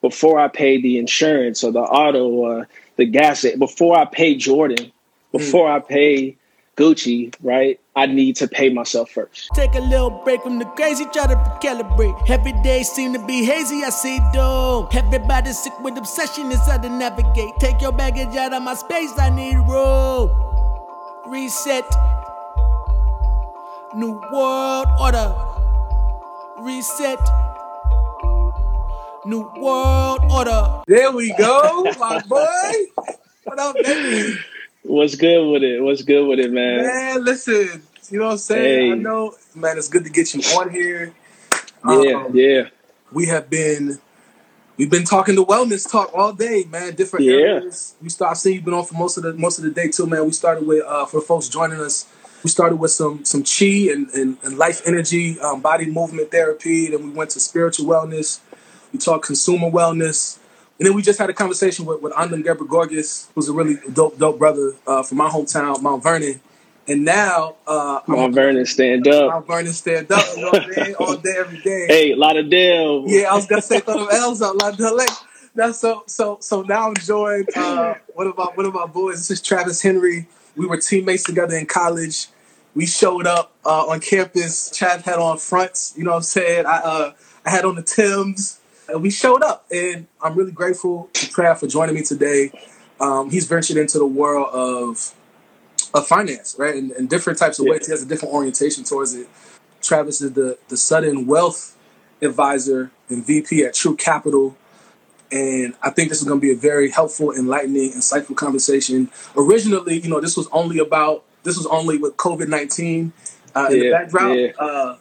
before I pay the insurance or the auto or the gas, before I pay Jordan, before mm. I pay Gucci, right? I need to pay myself first. Take a little break from the crazy, try to recalibrate. Every day seem to be hazy, I see doom. Everybody sick with obsession, it's hard to navigate. Take your baggage out of my space, I need room. Reset. New world order. Reset. New world order. There we go, my boy. What up, baby? What's good with it? What's good with it, man? Man, listen, you know what I'm saying? Hey. I know, man, it's good to get you on here. Yeah, um, yeah. We have been we've been talking the wellness talk all day, man. Different yeah. areas. We start seeing you've been on for most of the most of the day too, man. We started with uh for folks joining us, we started with some some chi and, and, and life energy, um, body movement therapy. Then we went to spiritual wellness. We talk consumer wellness. And then we just had a conversation with, with Andom Ghebreghiorgis, who's a really dope, dope brother uh, from my hometown, Mount Vernon. And now, uh, Mount Vernon stand up. Mount Vernon stand up. You know what I'm saying? All day, every day. Hey, Lauderdale. Yeah, I was gonna say throw them L's up, Lauderdale. Now, so, so, so now I'm joined. Uh, one of my one of my boys. This is Travis Henry. We were teammates together in college. We showed up uh, on campus. Trav had on fronts. You know what I'm saying? I uh, I had on the Tims. And we showed up, and I'm really grateful to Trav for joining me today. Um, he's ventured into the world of of finance, right? And, different types of yeah. ways. He has a different orientation towards it. Travis is the the sudden wealth advisor and VP at True Capital. And I think this is going to be a very helpful, enlightening, insightful conversation. Originally, you know, this was only about this was only with COVID nineteen uh, in yeah, the background, yeah. uh,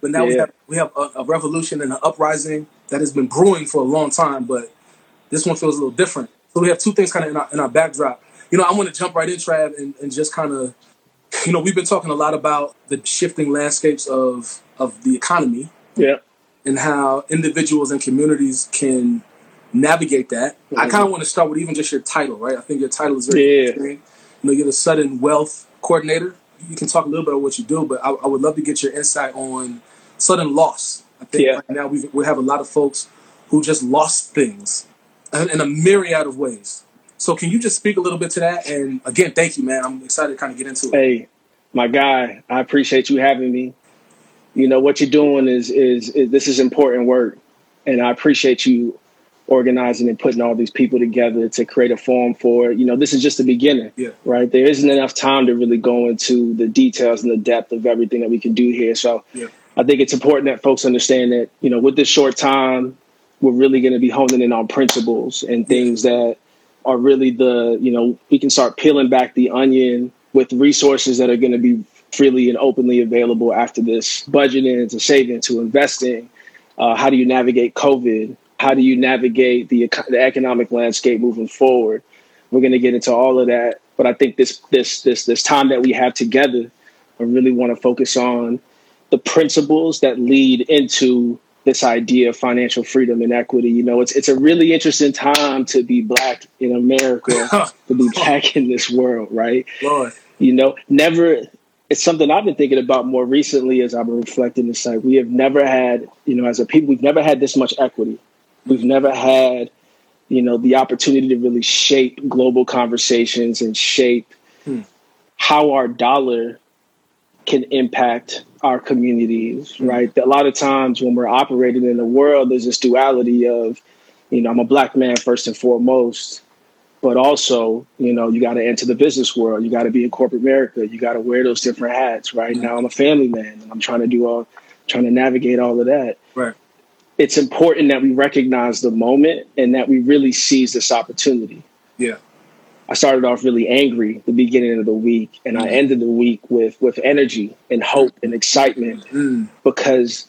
but now we have we have a, a, revolution and an uprising that has been brewing for a long time. But this one feels a little different. So we have two things kind of in our, in our backdrop you know, I want to jump right in, Trav, and, and just kind of, you know, we've been talking a lot about the shifting landscapes of of the economy. Yeah. And how individuals and communities can navigate that. Mm-hmm. I kind of want to start with even just your title, right? I think your title is very yeah. interesting. You know, you're the sudden wealth coordinator. You can talk a little bit about what you do, but I, I would love to get your insight on sudden loss. I think yeah. right now we we have a lot of folks who just lost things in a myriad of ways. So can you just speak a little bit to that? And again, thank you, man. I'm excited to kind of get into it. Hey, my guy, I appreciate you having me. You know what you're doing is, is is this is important work, and I appreciate you organizing and putting all these people together to create a forum for You know, this is just the beginning, yeah. right? There isn't enough time to really go into the details and the depth of everything that we can do here. So yeah. I think it's important that folks understand that, you know, with this short time, we're really going to be honing in on principles and things that are really the you know we can start peeling back the onion with resources that are going to be freely and openly available after this budgeting to saving to investing. Uh, how do you navigate covid? How do you navigate the, the economic landscape moving forward? We're going to get into all of that but i think this this this this time that we have together i really want to focus on the principles that lead into this idea of financial freedom and equity. You know, it's it's a really interesting time to be black in America, to be black in this world, right? Lord. You know, never it's something I've been thinking about more recently as I've been reflecting this like we have never had, you know, as a people, we've never had this much equity. We've never had, you know, the opportunity to really shape global conversations and shape hmm. how our dollar can impact our communities, mm-hmm. right? A lot of times when we're operating in the world, there's this duality of, you know, I'm a black man first and foremost, but also, you know, you got to enter the business world. You got to be in corporate America. You got to wear those different hats, right? Mm-hmm. Now I'm a family man and I'm trying to do all, trying to navigate all of that. Right. It's important that we recognize the moment and that we really seize this opportunity. Yeah. I started off really angry the beginning of the week, and mm. I ended the week with with energy and hope and excitement mm. because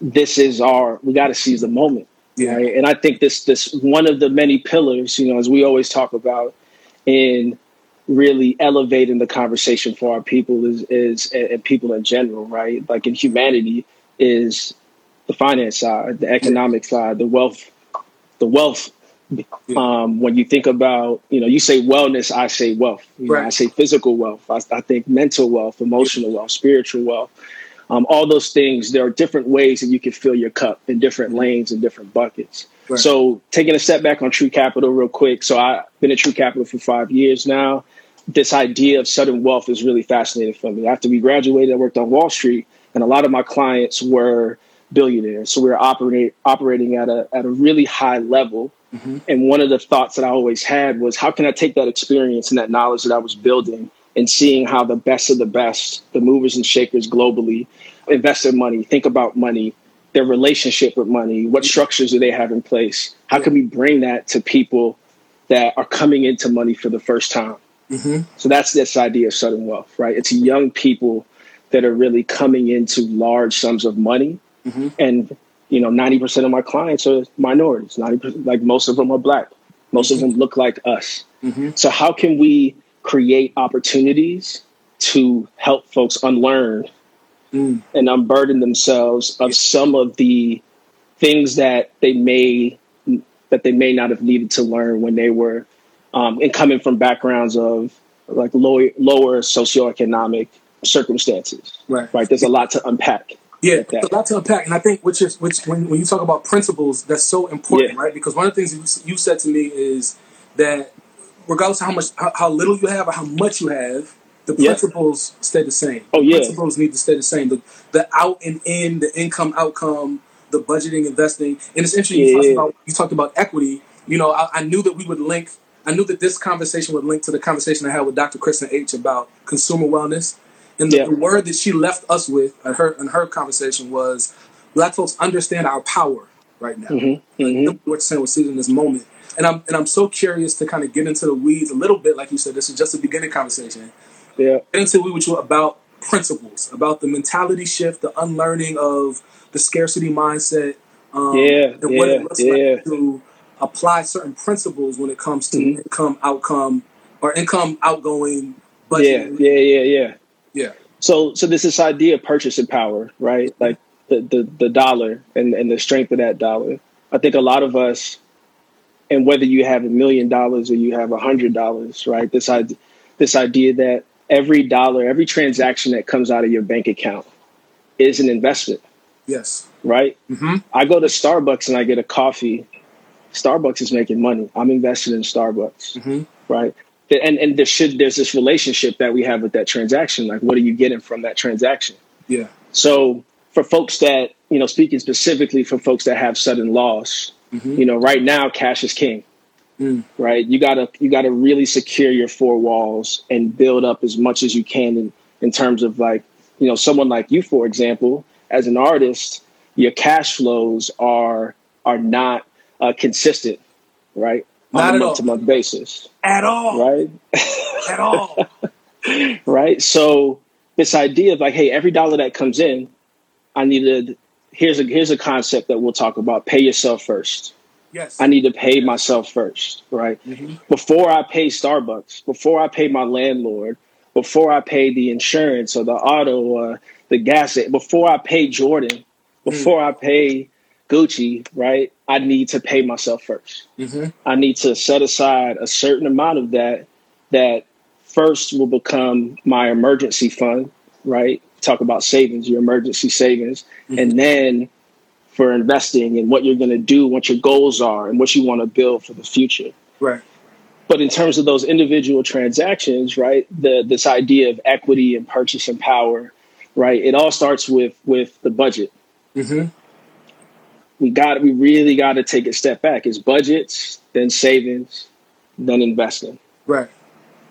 this is our we got to seize the moment. Yeah. Right? And I think this this one of the many pillars, you know, as we always talk about in really elevating the conversation for our people is is and people in general, right? Like in humanity is the finance side, the economic side, the wealth, the wealth um, when you think about, you know, you say wellness, I say wealth. Right. Know, I say physical wealth. I, I, think mental wealth, emotional wealth, spiritual wealth. Um, all those things, there are different ways that you can fill your cup in different lanes and different buckets. Right. So taking a step back on True Capital real quick. So I've been at True Capital for five years now. This idea of sudden wealth is really fascinating for me. After we graduated, I worked on Wall Street, and a lot of my clients were billionaires. So we were operating operating at a at a really high level. Mm-hmm. And one of the thoughts that I always had was, how can I take that experience and that knowledge that I was building and seeing how the best of the best, the movers and shakers globally, invest their money, think about money, their relationship with money, what structures do they have in place? How can we bring that to people that are coming into money for the first time? Mm-hmm. So that's this idea of sudden wealth, right? It's young people that are really coming into large sums of money. Mm-hmm. And, you know, 90% of my clients are minorities. 90%, like most of them are black. Most mm-hmm. of them look like us. Mm-hmm. So how can we create opportunities to help folks unlearn mm. and unburden themselves of some of the things that they may that they may not have needed to learn when they were um, and coming from backgrounds of like low, lower socioeconomic circumstances. Right. Right. There's a lot to unpack. Yeah, a lot to unpack, and I think which is which when, when you talk about principles, that's so important, yeah. right? Because one of the things you, you said to me is that regardless of how much how, how, little you have or how much you have, the principles stay the same. Oh yeah, principles need to stay the same. The the out and in, the income outcome, the budgeting, investing, and it's interesting. Yeah. You, talked about, you talked about equity. You know, I, I, knew that we would link. I knew that this conversation would link to the conversation I had with Dr. Kristen H about consumer wellness, and the, yeah. the word that she left us with at her in her conversation was, "Black folks understand our power right now." Mm-hmm. Mm-hmm. What saying was seizing this moment, and I'm and I'm so curious to kind of get into the weeds a little bit. Like you said, this is just a beginning conversation yeah. Get into with you about principles, about the mentality shift, the unlearning of the scarcity mindset, um, yeah, and yeah, it looks yeah. like to apply certain principles when it comes to mm-hmm. income outcome or income outgoing budget. Yeah, yeah, yeah, yeah. Yeah. So, so this this idea of purchasing power, right? Like the, the the dollar and and the strength of that dollar. I think a lot of us, and whether you have a million dollars or you have a hundred dollars, right? This idea, this idea that every dollar, every transaction that comes out of your bank account is an investment. Yes. Right? Mm-hmm. I go to Starbucks and I get a coffee. Starbucks is making money. I'm invested in Starbucks. Mm-hmm. Right? And and there should there's this relationship that we have with that transaction. Like what are you getting from that transaction? Yeah. So for folks that, you know, speaking specifically for folks that have sudden loss, mm-hmm. you know, right now cash is king. Mm. Right. You gotta you gotta really secure your four walls and build up as much as you can in, in terms of like, you know, someone like you, for example, as an artist, your cash flows are are not uh, consistent, right? Not on a month to month basis. At all. Right? At all. right. So this idea of like, hey, every dollar that comes in, I need to here's a here's a concept that we'll talk about. Pay yourself first. Yes. I need to pay myself first, right? Mm-hmm. Before I pay Starbucks, before I pay my landlord, before I pay the insurance or the auto or the gas, before I pay Jordan, before mm-hmm. I pay Gucci, right? I need to pay myself 1st mm-hmm. I need to set aside a certain amount of that that first will become my emergency fund, right? Talk about savings, your emergency savings, mm-hmm. and then for investing and what you're going to do, what your goals are, and what you want to build for the future. Right. But in terms of those individual transactions, right, the this idea of equity and purchasing power, right, it all starts with with the budget. Mm-hmm. We got we really got to take a step back. It's budgets, then savings, then investing. Right.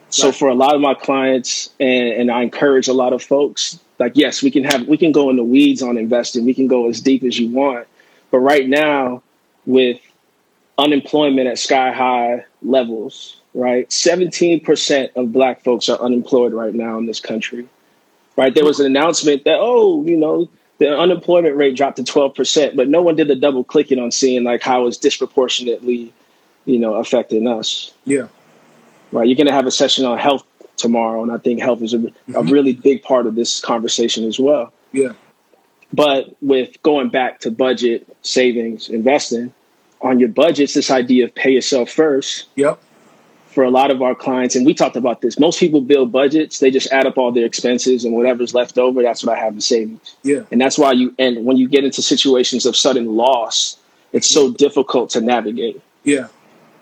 So right. for a lot of my clients, and, and I encourage a lot of folks, like yes we can have we can go in the weeds on investing we can go as deep as you want but right now with unemployment at sky high levels right 17% of black folks are unemployed right now in this country right there was an announcement that oh you know the unemployment rate dropped to 12% but no one did the double clicking on seeing like how it's disproportionately you know affecting us yeah right you're going to have a session on health tomorrow. And I think health is a, mm-hmm. a really big part of this conversation as well. Yeah. But with going back to budget, savings, investing on your budgets, this idea of pay yourself first. Yep. For a lot of our clients, and we talked about this, most people build budgets, they just add up all their expenses and whatever's left over, that's what I have in savings. Yeah. And that's why you, and when you get into situations of sudden loss, it's so difficult to navigate. Yeah.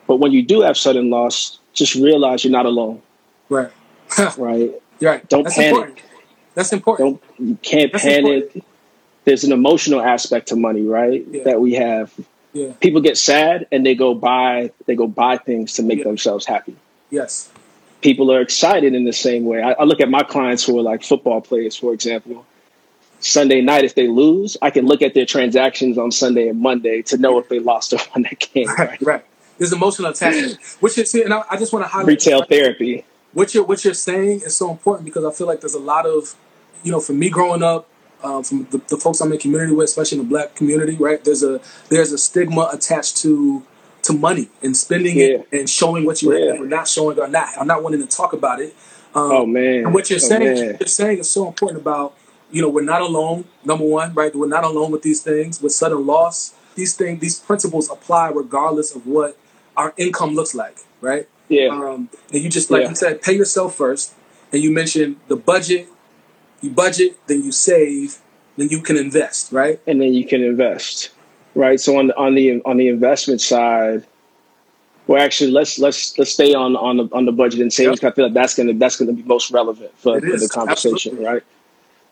But when you do have sudden loss, just realize you're not alone. Right. right. Right. Don't That's panic. Important. That's important. Don't you can't That's panic. important. There's an emotional aspect to money, right? Yeah. That we have. Yeah. People get sad and they go buy they go buy things to make Yeah. themselves happy. Yes. People are excited in the same way. I, I look at my clients who are like football players, for example. Sunday night, if they lose, I can look at their transactions on Sunday and Monday to know if they lost or won that game. Right. Right? Right. There's emotional attachment, which is, and I, I just want to highlight Retail therapy. what you're what you're saying is so important because I feel like there's a lot of, you know, for me growing up, um, from the, the folks I'm in community with, especially in the black community, right? There's a there's a stigma attached to to money and spending it and showing what you Yeah. have or not showing or not. I'm not wanting to talk about it. Um, Oh man. and what you're Oh, saying, man. you're saying is so important about, you know, we're not alone. Number one, right? We're not alone with these things. With sudden loss, these things, these principles apply regardless of what our income looks like, right? Yeah. Um, and you just like Yeah. you said, pay yourself first. And you mentioned the budget. You budget, then you save, then you can invest, right? and then you can invest, right? So on the on the on the investment side, well, actually, let's let's let's stay on on the on the budget and savings. 'cause I feel like that's gonna that's gonna be most relevant for, for the conversation, absolutely. right?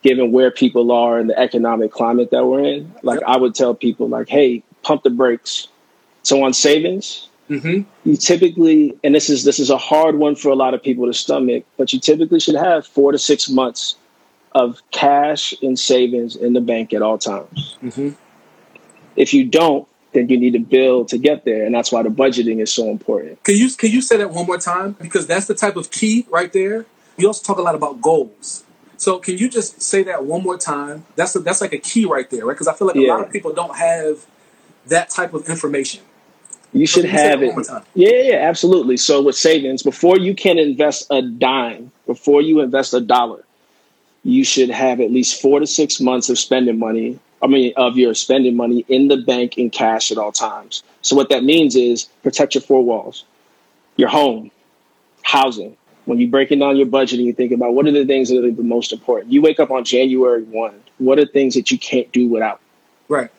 Given where people are and the economic climate that we're in, like Yep. I would tell people, like, hey, pump the brakes. So on savings, Mm-hmm. you typically, and this is this is a hard one for a lot of people to stomach, but you typically should have four to six months of cash and savings in the bank at all times. Mm-hmm. If you don't, then you need to build to get there, and that's why the budgeting is so important. Can you can you say that one more time? Because that's the type of key right there. You also talk a lot about goals. So can you just say that one more time? That's a, that's like a key right there, right? Because I feel like a lot of people don't have that type of information. You should you have it. one more time? Yeah, yeah, absolutely. So with savings, before you can invest a dime, before you invest a dollar, you should have at least four to six months of spending money. I mean, of your spending money in the bank in cash at all times. So what that means is protect your four walls, your home, housing. When you're breaking down your budget and you think about what are the things that are the most important, you wake up on January one. What are things that you can't do without? Right.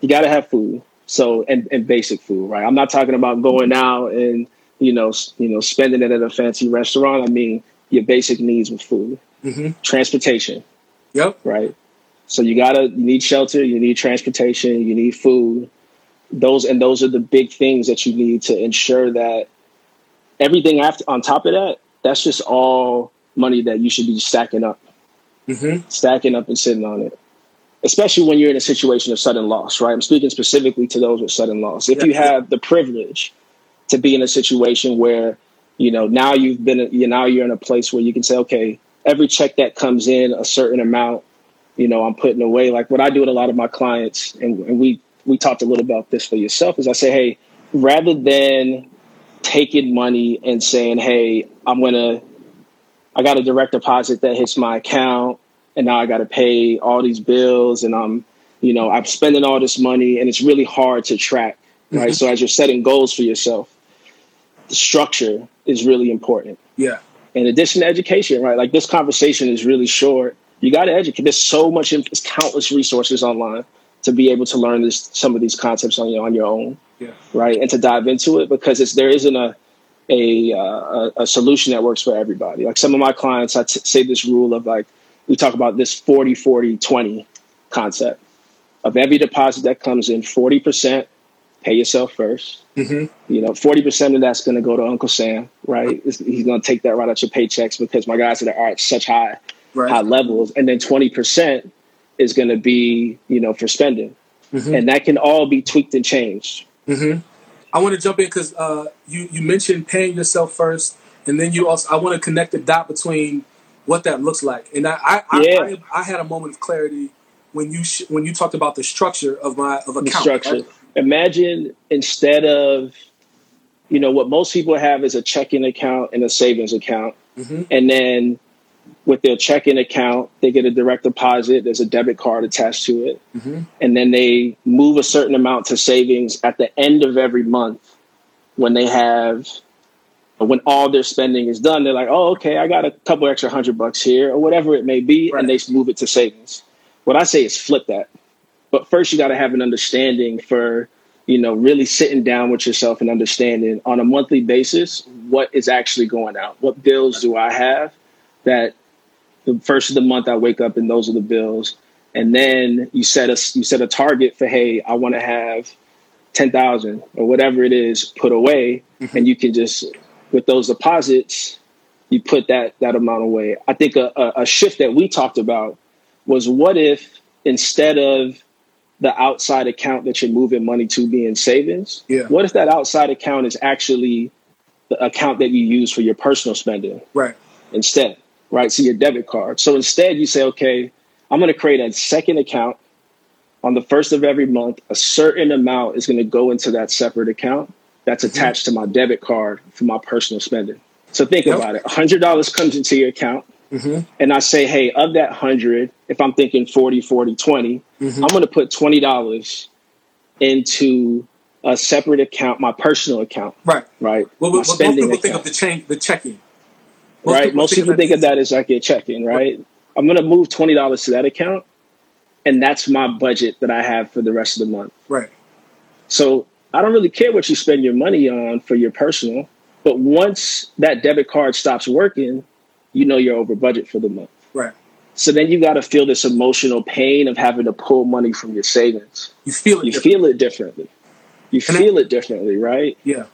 you got to have food. So and, and basic food, right? I'm not talking about going mm-hmm. out and you know you know spending it at a fancy restaurant. I mean your basic needs with food, Mm-hmm. transportation, Yep. right? So you gotta you need shelter, you need transportation, you need food. Those and those are the big things that you need to ensure that everything after on top of that, that's just all money that you should be stacking up Mm-hmm. stacking up and sitting on it. Especially when you're in a situation of sudden loss, right? I'm speaking specifically to those with sudden loss. If you Yeah. have the privilege to be in a situation where, you know, now you've been, you now you're in a place where you can say, okay, every check that comes in, a certain amount, you know, I'm putting away. Like what I do with a lot of my clients, and, and we we talked a little about this for yourself, is I say, hey, rather than taking money and saying, hey, I'm gonna I got a direct deposit that hits my account and now I got to pay all these bills and I'm, you know, I'm spending all this money and it's really hard to track, right? Mhm. So as you're setting goals for yourself, the structure is really important. Yeah. In addition to education, right? Like this conversation is really short. You got to educate. There's so much, there's countless resources online to be able to learn this, some of these concepts on your on your own Yeah. right? And to dive into it because it's there isn't a a uh, a, solution that works for everybody. Like some of my clients, I t- say this rule of like we talk about this 40 40 20 concept of every deposit that comes in 40% pay yourself first Mm-hmm. you know 40% of that's going to go to uncle sam right he's going to take that right out your paychecks because my guys are at such high Right. high levels and then 20% is going to be you know for spending Mhm. and that can all be tweaked and changed Mm-hmm. I want to jump in because uh, you you mentioned paying yourself first, and then you also I want to connect the dot between what that looks like. And I I, Yeah. I, I, I had a moment of clarity when you sh- when you talked about the structure of my of the account. structure. right? Imagine instead of, you know, what most people have is a checking account and a savings account. Mhm. And then with their checking account, they get a direct deposit. There's a debit card attached to it. Mhm. And then they move a certain amount to savings at the end of every month when they have, when all their spending is done. They're like, oh, okay, I got a couple extra hundred bucks here or whatever it may be. Right. And they move it to savings. What I say is flip that. But first, you got to have an understanding for you know, really sitting down with yourself and understanding on a monthly basis what is actually going out. What bills do I have that the first of the month I wake up and those are the bills. And then you set a you set a target for hey, I want to have ten thousand or whatever it is put away, mm-hmm. and you can just with those deposits, you put that that amount away. I think a, a, a shift that we talked about was what if instead of the outside account that you're moving money to being savings, yeah. what if that outside account is actually the account that you use for your personal spending? Right. Instead, right? So your debit card. So instead you say, okay, I'm going to create a second account on the first of every month. A certain amount is going to go into that separate account that's mm-hmm. attached to my debit card for my personal spending. So think yep. about it. $100 comes into your account. Mm-hmm. And I say, hey, of that 100, if I'm thinking 40, 40, 20, mm-hmm. I'm going to put $20 into a separate account, my personal account. Right. Right. Well, my most people account. think of the, chain, the checking. Most right. People most think people think of that as like a checking, right? right. I'm going to move $20 to that account. And that's my budget that I have for the rest of the month. Right. So I don't really care what you spend your money on for your personal. But once that debit card stops working, you know you're over budget for the month. Right. So then you got to feel this emotional pain of having to pull money from your savings. You feel it. You feel it differently. You feel I, it differently, right? Yeah.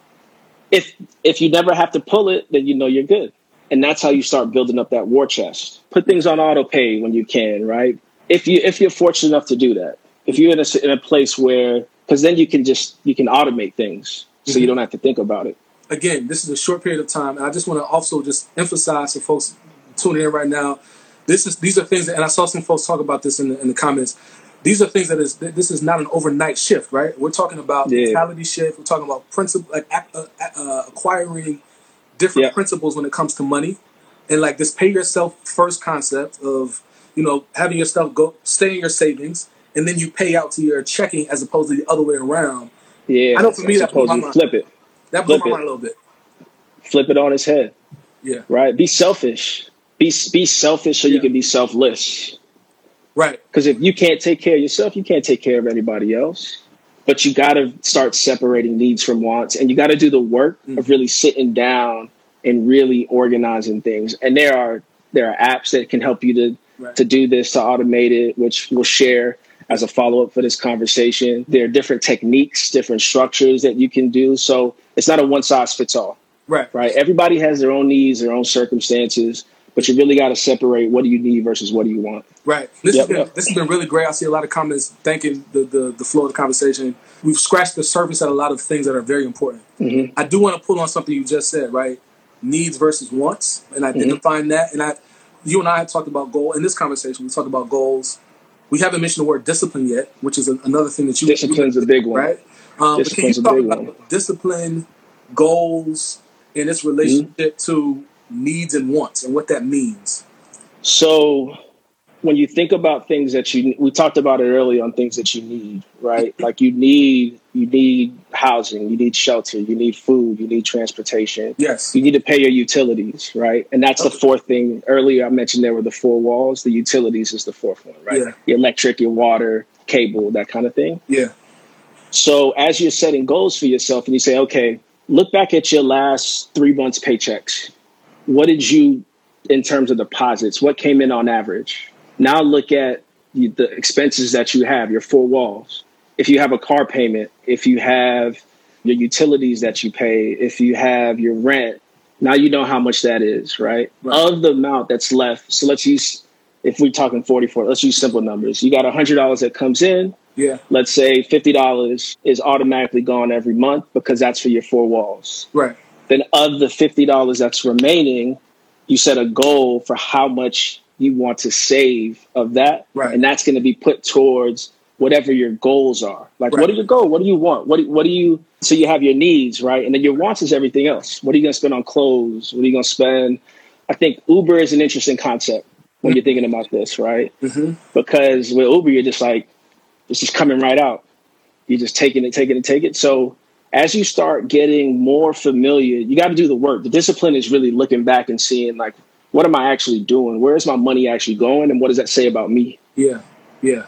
If if you never have to pull it, then you know you're good, and that's how you start building up that war chest. Put things on auto pay when you can, right? If you if you're fortunate enough to do that, if you're in a in a place where because then you can just you can automate things, so mm-hmm. you don't have to think about it again, this is a short period of time, and I just want to also just emphasize to folks tuning in right now. This is these are things, that, and I saw some folks talk about this in the, in the comments. These are things that is this is not an overnight shift, right? We're talking about yeah. mentality shift. We're talking about principle, like uh, uh, acquiring different yeah. principles when it comes to money, and like this pay yourself first concept of you know having yourself go stay in your savings, and then you pay out to your checking as opposed to the other way around. Yeah, I know for me that flip it. That blew my mind a little bit. Flip it on its head. Yeah. Right. Be selfish. Be be selfish so yeah. you can be selfless. Right. Because if you can't take care of yourself, you can't take care of anybody else. But you got to start separating needs from wants, and you got to do the work mm. of really sitting down and really organizing things. And there are there are apps that can help you to right. to do this to automate it, which we'll share as a follow up for this conversation. There are different techniques, different structures that you can do. So it's not a one size fits all. Right. Right. Everybody has their own needs, their own circumstances, but you really got to separate what do you need versus what do you want. Right. This, yep, has been, yep. this has been really great. I see a lot of comments thanking the, the, the flow of the conversation. We've scratched the surface at a lot of things that are very important. Mm-hmm. I do want to pull on something you just said, right? Needs versus wants. And I didn't mm-hmm. find that. And I, you and I had talked about goal in this conversation. We talked about goals. We haven't mentioned the word discipline yet, which is another thing that you discipline's you, a big one, right? Um, but can you talk about one. discipline, goals, and its relationship mm-hmm. to needs and wants and what that means? So, when you think about things that you, we talked about it earlier on things that you need, right? like you need, you need housing, you need shelter, you need food, you need transportation. Yes. You need to pay your utilities, right? And that's the fourth thing. Earlier, I mentioned there were the four walls. The utilities is the fourth one, right? Yeah. Your electric, your water, cable, that kind of thing. Yeah. So as you're setting goals for yourself and you say, okay, look back at your last three months' paychecks. What did you, in terms of deposits, what came in on average? Now look at the expenses that you have, your four walls. If you have a car payment, if you have your utilities that you pay, if you have your rent, now you know how much that is, right? right. Of the amount that's left. So let's use, if we're talking 44, let's use simple numbers. You got $100 that comes in, yeah. Let's say fifty dollars is automatically gone every month because that's for your four walls. Right. Then of the fifty dollars that's remaining, you set a goal for how much you want to save of that. Right. And that's going to be put towards whatever your goals are. Like, right. what are your goals? What do you want? What do, what do you? So you have your needs, right? And then your wants is everything else. What are you going to spend on clothes? What are you going to spend? I think Uber is an interesting concept when you're thinking about this, right? Mm-hmm. Because with Uber, you're just like, it's just coming right out. You're just taking it, taking it, taking it. So as you start getting more familiar, you got to do the work. The discipline is really looking back and seeing like, what am I actually doing? Where is my money actually going? And what does that say about me? Yeah. Yeah.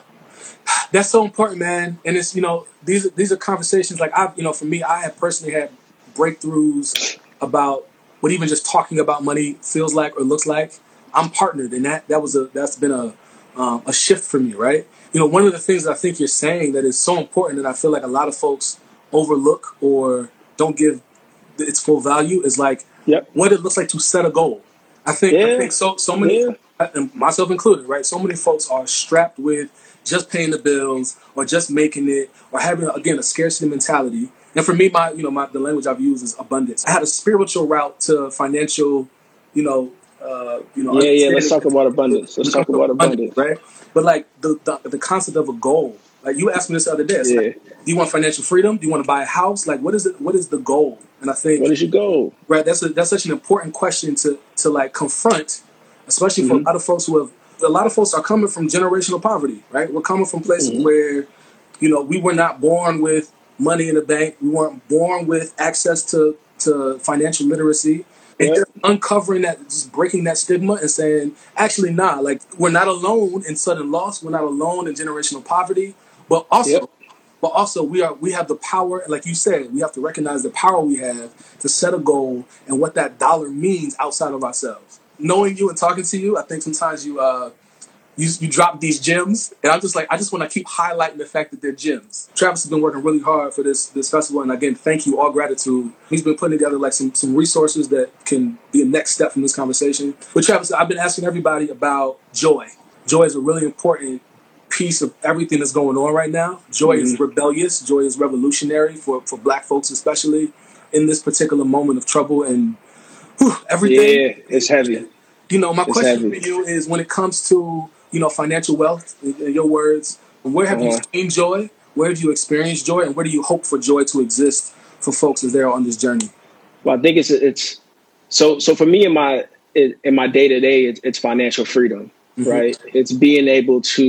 That's so important, man. And it's you know these these are conversations like I've you know for me I have personally had breakthroughs about what even just talking about money feels like or looks like. I'm partnered, and that that was a that's been a um, a shift for me, right? You know, one of the things that I think you're saying that is so important, that I feel like a lot of folks overlook or don't give its full value is like Yep. what it looks like to set a goal. I think I think so so many Yeah. and myself included, right? So many folks are strapped with just paying the bills or just making it or having again a scarcity mentality. And for me, my you know my the language I've used is abundance. I had a spiritual route to financial, you know, uh, you know. Yeah, yeah. Let's talk about abundance. Let's talk about abundance. right? But like the, the the concept of a goal. Like you asked me this the other day. Yeah. like, do you want financial freedom? Do you want to buy a house? Like, what is it? What is the goal? And I think What is your goal? right that's a, that's such an important question to to like confront especially for Mm-hmm. a lot of folks who have a lot of folks are coming from generational poverty right we're coming from places Mm-hmm. where you know we were not born with money in the bank we weren't born with access to to financial literacy and Yeah. just uncovering that just breaking that stigma and saying actually nah like we're not alone in sudden loss we're not alone in generational poverty but also Yep. but also we are we have the power like you said we have to recognize the power we have to set a goal and what that dollar means outside of ourselves knowing you and talking to you i think sometimes you uh you, you drop these gems and i'm just like i just want to keep highlighting the fact that they're gems travis has been working really hard for this this festival and again thank you all gratitude he's been putting together like some some resources that can be a next step from this conversation but travis i've been asking everybody about joy joy is a really important piece of everything that's going on right now. Joy is mm-hmm. rebellious. Joy is revolutionary for, for black folks, especially in this particular moment of trouble and whew, everything. Yeah, it's heavy. You know, my It's question heavy. for you is when it comes to, you know, financial wealth, in, your words, where have you Uh-huh. seen joy? Where have you experienced joy? And where do you hope for joy to exist for folks as they're on this journey? Well, I think it's it's so so for me in my in my day to day, it's it's financial freedom, Mm-hmm. right? It's being able to,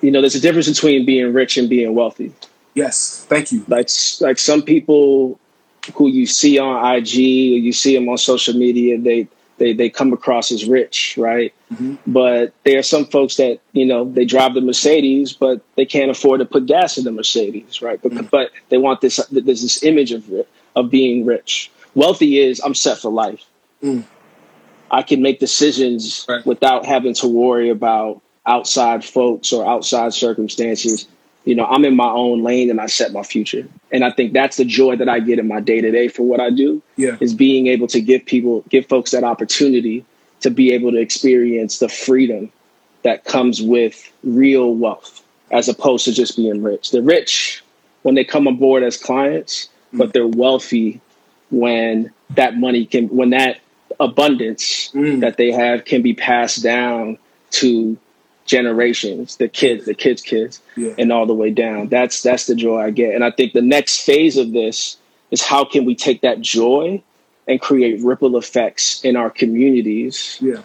you know, there's a difference between being rich and being wealthy. Yes, thank you. Like like some people who you see on IG or you see them on social media, they they they come across as rich, right? Mhm. But there are some folks that you know they drive the Mercedes, but they can't afford to put gas in the Mercedes, right? But Mm. but they want this there's this image of of being rich. Wealthy is I'm set for life. Mm. I can make decisions Right. without having to worry about outside folks or outside circumstances. You know, I'm in my own lane and I set my future. And I think that's the joy that I get in my day to day for what I do Yeah. is being able to give people, give folks that opportunity to be able to experience the freedom that comes with real wealth as opposed to just being rich. The rich when they come aboard as clients, but they're wealthy when that money can, when that abundance Mm. that they have can be passed down to generations, the kids, the kids' kids, Yeah. and all the way down. That's that's the joy I get. And I think the next phase of this is how can we take that joy and create ripple effects in our communities. Yeah.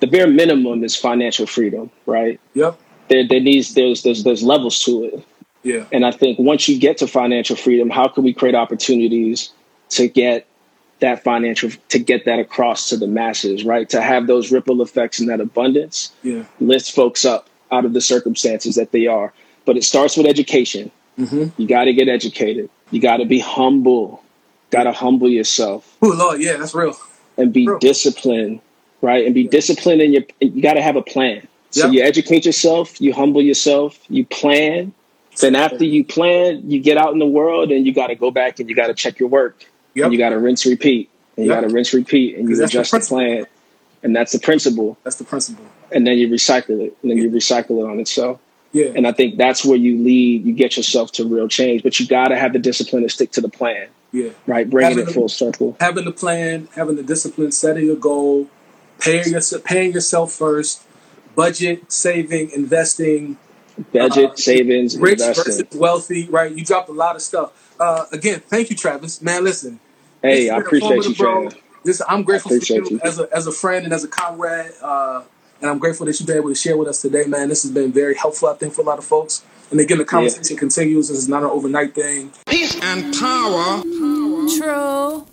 The bare minimum is financial freedom, right? Yep. There, there needs there's there's there's levels to it. Yeah. And I think once you get to financial freedom, how can we create opportunities to get that financial to get that across to the masses, right? To have those ripple effects and that abundance Yeah. lifts folks up out of the circumstances that they are. But it starts with education. Mm-hmm. You got to get educated. You got to be humble. Got to humble yourself Oh Lord, yeah, that's real. and be True. disciplined, right? And be disciplined in your. You got to have a plan. So Yep. you educate yourself, you humble yourself, you plan. Then after you plan, you get out in the world and you got to go back and you got to check your work. Yep. And you got to rinse, repeat, and you Yep. got to rinse, repeat, and you that's the adjust the plan. And that's the principle. That's the principle. And then you recycle it, and then you recycle it on itself. Yeah. And I think that's where you lead, you get yourself to real change. But you got to have the discipline to stick to the plan, yeah. right? Bringing Having it full circle. having the plan, having the discipline, setting a goal, paying yourself, paying yourself first, budget, saving, investing, Budget, Uh, savings, rich investing. versus wealthy. Right? You dropped a lot of stuff. Uh, again, thank you, Travis. Man, listen. Hey, I appreciate you, informative, bro. Trav. Listen, I'm grateful for appreciate you, you. as a as a friend and as a comrade. Uh, and I'm grateful that you've been able to share with us today, man. This has been very helpful, I think, for a lot of folks. And again, the conversation continues. This is not an overnight thing. Peace and power True.